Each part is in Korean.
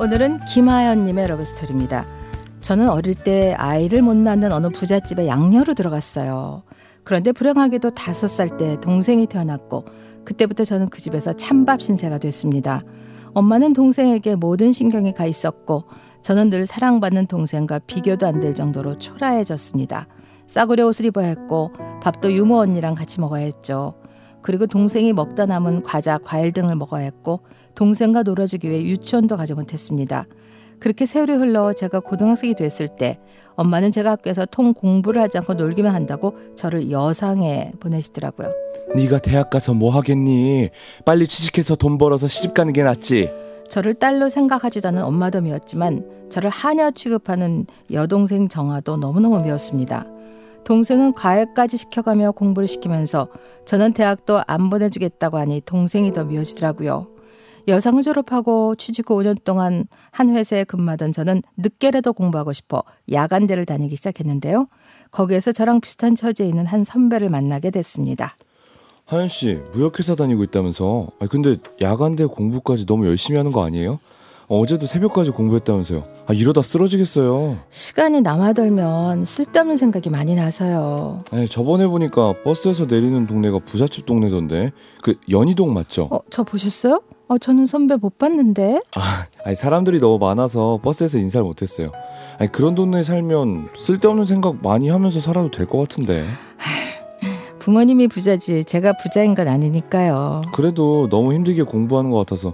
오늘은 김하연님의 러브스토리입니다. 저는 어릴 때 아이를 못 낳는 어느 부잣집에 양녀로 들어갔어요. 그런데 불행하게도 다섯 살 때 동생이 태어났고 그때부터 저는 그 집에서 찬밥 신세가 됐습니다. 엄마는 동생에게 모든 신경이 가 있었고 저는 늘 사랑받는 동생과 비교도 안 될 정도로 초라해졌습니다. 싸구려 옷을 입어야 했고 밥도 유모 언니랑 같이 먹어야 했죠. 그리고 동생이 먹다 남은 과자, 과일 등을 먹어야 했고 동생과 놀아주기 위해 유치원도 가지 못했습니다. 그렇게 세월이 흘러 제가 고등학생이 됐을 때 엄마는 제가 학교에서 통 공부를 하지 않고 놀기만 한다고 저를 여상에 보내시더라고요. 네가 대학 가서 뭐 하겠니? 빨리 취직해서 돈 벌어서 시집 가는 게 낫지. 저를 딸로 생각하지도 않은 엄마도 미웠지만 저를 하녀 취급하는 여동생 정아도 너무너무 미웠습니다. 동생은 과외까지 시켜가며 공부를 시키면서 저는 대학도 안 보내주겠다고 하니 동생이 더 미워지더라고요. 여상을 졸업하고 취직 후 5년 동안 한 회사에 근무하던 저는 늦게라도 공부하고 싶어 야간대를 다니기 시작했는데요. 거기에서 저랑 비슷한 처지에 있는 한 선배를 만나게 됐습니다. 하연 씨 무역회사 다니고 있다면서? 아 근데 야간대 공부까지 너무 열심히 하는 거 아니에요? 어제도 새벽까지 공부했다면서요. 아 이러다 쓰러지겠어요. 시간이 남아돌면 쓸데없는 생각이 많이 나서요. 아니 저번에 보니까 버스에서 내리는 동네가 부잣집 동네던데 그 연희동 맞죠? 어, 저 보셨어요? 어, 저는 선배 못 봤는데. 아, 아니 사람들이 너무 많아서 버스에서 인사를 못 했어요. 아니 그런 동네에 살면 쓸데없는 생각 많이 하면서 살아도 될 것 같은데. 부모님이 부자지 제가 부자인 건 아니니까요. 그래도 너무 힘들게 공부하는 것 같아서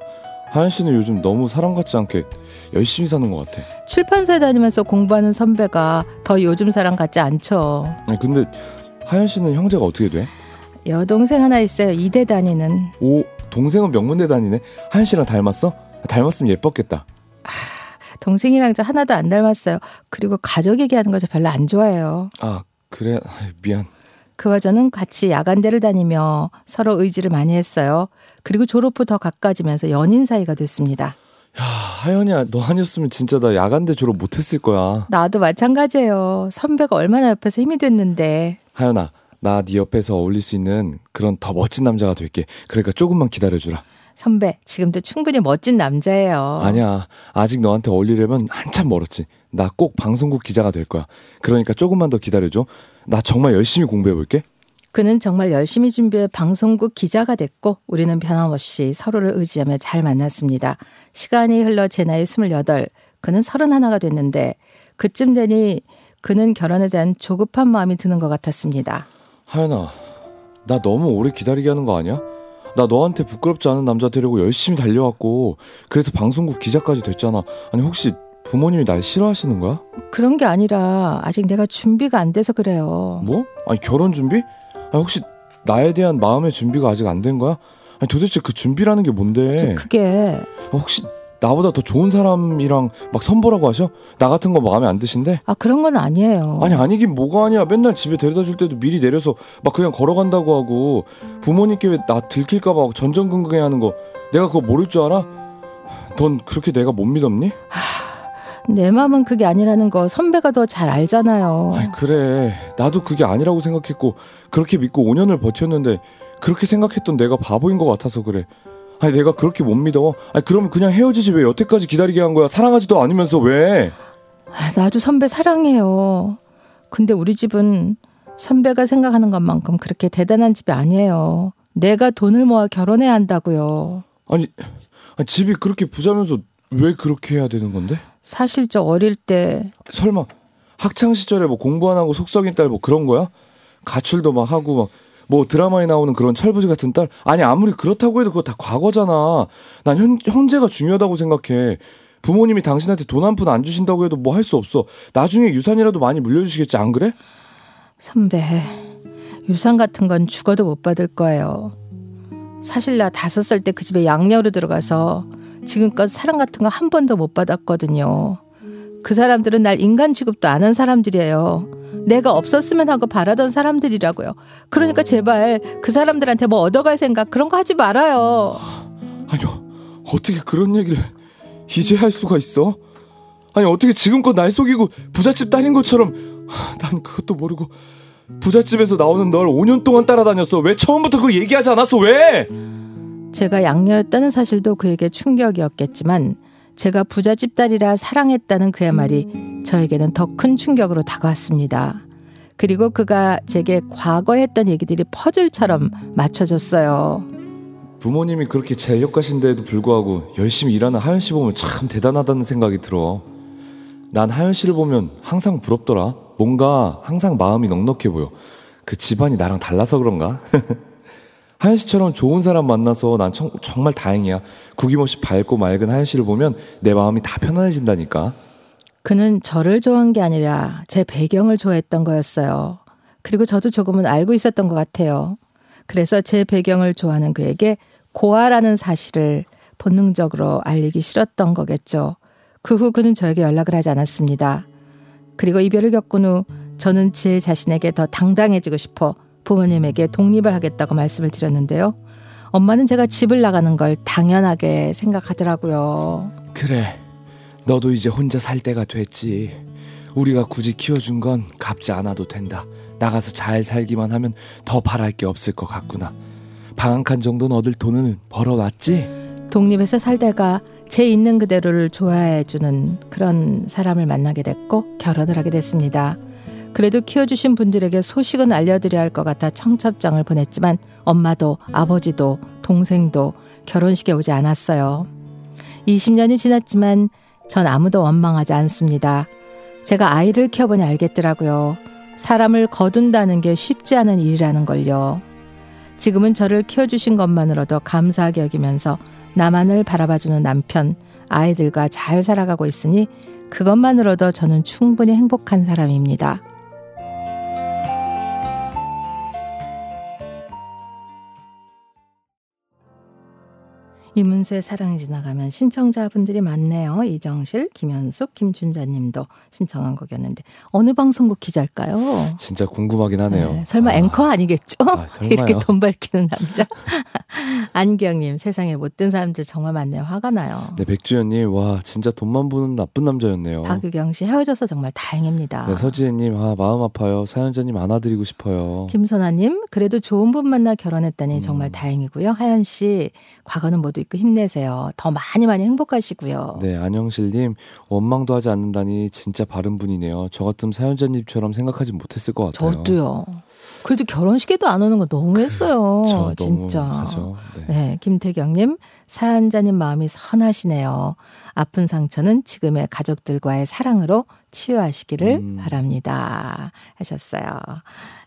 하연 씨는 요즘 너무 사람 같지 않게 열심히 사는 것 같아. 출판사에 다니면서 공부하는 선배가 더 요즘 사람 같지 않죠. 아니 근데 하연 씨는 형제가 어떻게 돼? 여동생 하나 있어요. 이대 다니는. 오 동생은 명문대 다니네. 하연 씨랑 닮았어? 닮았으면 예뻤겠다. 동생이랑 저 하나도 안 닮았어요. 그리고 가족 얘기하는 거 저 별로 안 좋아해요. 아 그래 아이, 미안. 그와 저는 같이 야간대를 다니며 서로 의지를 많이 했어요. 그리고 졸업 후 더 가까워지면서 연인 사이가 됐습니다. 야 하연이야 너 아니었으면 진짜 나 야간대 졸업 못했을 거야. 나도 마찬가지예요. 선배가 얼마나 옆에서 힘이 됐는데. 하연아 나 네 옆에서 어울릴 수 있는 그런 더 멋진 남자가 될게. 그러니까 조금만 기다려주라. 선배, 지금도 충분히 멋진 남자예요. 아니야 아직 너한테 어울리려면 한참 멀었지. 나 꼭 방송국 기자가 될 거야. 그러니까 조금만 더 기다려줘. 나 정말 열심히 공부해 볼게. 그는 정말 열심히 준비해 방송국 기자가 됐고 우리는 변함없이 서로를 의지하며 잘 만났습니다. 시간이 흘러 제 나이 28, 그는 31가 됐는데 그쯤 되니 그는 결혼에 대한 조급한 마음이 드는 것 같았습니다. 하연아, 나 너무 오래 기다리게 하는 거 아니야? 나 너한테 부끄럽지 않은 남자 되려고 열심히 달려왔고 그래서 방송국 기자까지 됐잖아. 아니 혹시 부모님이 날 싫어하시는 거야? 그런 게 아니라 아직 내가 준비가 안 돼서 그래요. 뭐? 아니 결혼 준비? 아니 혹시 나에 대한 마음의 준비가 아직 안 된 거야? 아니 도대체 그 준비라는 게 뭔데? 저 그게 아, 혹시 나보다 더 좋은 사람이랑 막 선보라고 하셔? 나 같은 거 마음에 안 드신데? 아 그런 건 아니에요. 아니 아니긴 뭐가 아니야 맨날 집에 데려다 줄 때도 미리 내려서 막 그냥 걸어간다고 하고 부모님께 왜 나 들킬까 봐 전전긍긍해 하는 거 내가 그거 모를 줄 알아? 넌 그렇게 내가 못 믿었니? 내 마음은 그게 아니라는 거 선배가 더 잘 알잖아요. 아이 그래 나도 그게 아니라고 생각했고 그렇게 믿고 5년을 버텼는데 그렇게 생각했던 내가 바보인 것 같아서 그래 아니 내가 그렇게 못 믿어 아니 그럼 그냥 헤어지지 왜 여태까지 기다리게 한 거야 사랑하지도 않으면서 왜 아, 나도 선배 사랑해요. 근데 우리 집은 선배가 생각하는 것만큼 그렇게 대단한 집이 아니에요. 내가 돈을 모아 결혼해야 한다고요. 아니, 아니 집이 그렇게 부자면서 왜 그렇게 해야 되는 건데? 사실 저 어릴 때 설마 학창 시절에 뭐 공부 안 하고 속썩인 딸 뭐 그런 거야? 가출도 막 하고 막 뭐 드라마에 나오는 그런 철부지 같은 딸? 아니 아무리 그렇다고 해도 그거 다 과거잖아. 난 현, 현재가 중요하다고 생각해. 부모님이 당신한테 돈 한 푼 안 주신다고 해도 뭐 할 수 없어. 나중에 유산이라도 많이 물려주시겠지 안 그래? 선배 유산 같은 건 죽어도 못 받을 거예요. 사실 나 다섯 살 때 그 집에 양녀로 들어가서 지금껏 사랑 같은 거 한 번도 못 받았거든요. 그 사람들은 날 인간 취급도 안 한 사람들이에요. 내가 없었으면 하고 바라던 사람들이라고요. 그러니까 제발 그 사람들한테 뭐 얻어갈 생각 그런 거 하지 말아요. 아니요 어떻게 그런 얘기를 이제 할 수가 있어 아니 어떻게 지금껏 날 속이고 부잣집 딸인 것처럼 하, 난 그것도 모르고 부잣집에서 나오는 널 5년 동안 따라다녔어 왜 처음부터 그거 얘기하지 않았어 왜 제가 양녀였다는 사실도 그에게 충격이었겠지만 제가 부잣집 딸이라 사랑했다는 그의 말이 저에게는 더 큰 충격으로 다가왔습니다. 그리고 그가 제게 과거에 했던 얘기들이 퍼즐처럼 맞춰졌어요. 부모님이 그렇게 재력가신데도 불구하고 열심히 일하는 하연 씨 보면 참 대단하다는 생각이 들어. 난 하연 씨를 보면 항상 부럽더라. 뭔가 항상 마음이 넉넉해 보여. 그 집안이 나랑 달라서 그런가? 하연 씨처럼 좋은 사람 만나서 난 청, 정말 다행이야. 구김없이 밝고 맑은 하연 씨를 보면 내 마음이 다 편안해진다니까. 그는 저를 좋아한 게 아니라 제 배경을 좋아했던 거였어요. 그리고 저도 조금은 알고 있었던 것 같아요. 그래서 제 배경을 좋아하는 그에게 고아라는 사실을 본능적으로 알리기 싫었던 거겠죠. 그 후 그는 저에게 연락을 하지 않았습니다. 그리고 이별을 겪은 후 저는 제 자신에게 더 당당해지고 싶어 부모님에게 독립을 하겠다고 말씀을 드렸는데요. 엄마는 제가 집을 나가는 걸 당연하게 생각하더라고요. 그래. 너도 이제 혼자 살 때가 됐지. 우리가 굳이 키워준 건 갚지 않아도 된다. 나가서 잘 살기만 하면 더 바랄 게 없을 것 같구나. 방 한 칸 정도는 얻을 돈은 벌어놨지? 독립해서 살다가 제 있는 그대로를 좋아해주는 그런 사람을 만나게 됐고 결혼을 하게 됐습니다. 그래도 키워주신 분들에게 소식은 알려드려야 할 것 같아 청첩장을 보냈지만 엄마도 아버지도 동생도 결혼식에 오지 않았어요. 20년이 지났지만 전 아무도 원망하지 않습니다. 제가 아이를 키워보니 알겠더라고요. 사람을 거둔다는 게 쉽지 않은 일이라는 걸요. 지금은 저를 키워주신 것만으로도 감사하게 여기면서 나만을 바라봐주는 남편, 아이들과 잘 살아가고 있으니 그것만으로도 저는 충분히 행복한 사람입니다. 이문세 사랑이 지나가면 신청자분들이 많네요. 이정실, 김현숙, 김준자님도 신청한 곡이었는데 어느 방송국 기자일까요? 진짜 궁금하긴 하네요. 네, 설마 아. 앵커 아니겠죠? 아, 이렇게 돈 밝히는 남자. 안기영님 세상에 못된 사람들 정말 많네요. 화가 나요. 네, 백주연님 와 진짜 돈만 버는 나쁜 남자였네요. 박유경 씨 헤어져서 정말 다행입니다. 네, 서지혜님 아 마음 아파요. 사연자님 안아드리고 싶어요. 김선아님 그래도 좋은 분 만나 결혼했다니 음. 정말 다행이고요. 하연 씨 과거는 모두 있고 힘내세요. 더 많이 많이 행복하시고요. 네, 안영실님 원망도 하지 않는다니 진짜 바른 분이네요. 저 같은 사연자님처럼 생각하지 못했을 것 같아요. 저도요. 그래도 결혼식에도 안 오는 거 너무했어요. 진짜. 네. 네, 김태경님 사연자님 마음이 선하시네요. 아픈 상처는 지금의 가족들과의 사랑으로 치유하시기를 음. 바랍니다. 하셨어요.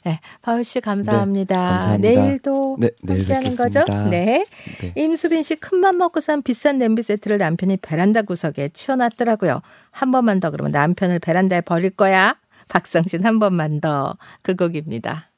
네, 바울 씨 감사합니다. 네, 감사합니다. 내일도 네, 내일 하는 거죠? 네. 네. 임수빈 씨 큰맘 먹고 산 비싼 냄비 세트를 남편이 베란다 구석에 치워놨더라고요. 한 번만 더 그러면 남편을 베란다에 버릴 거야. 박성신 한 번만 더 그 곡입니다.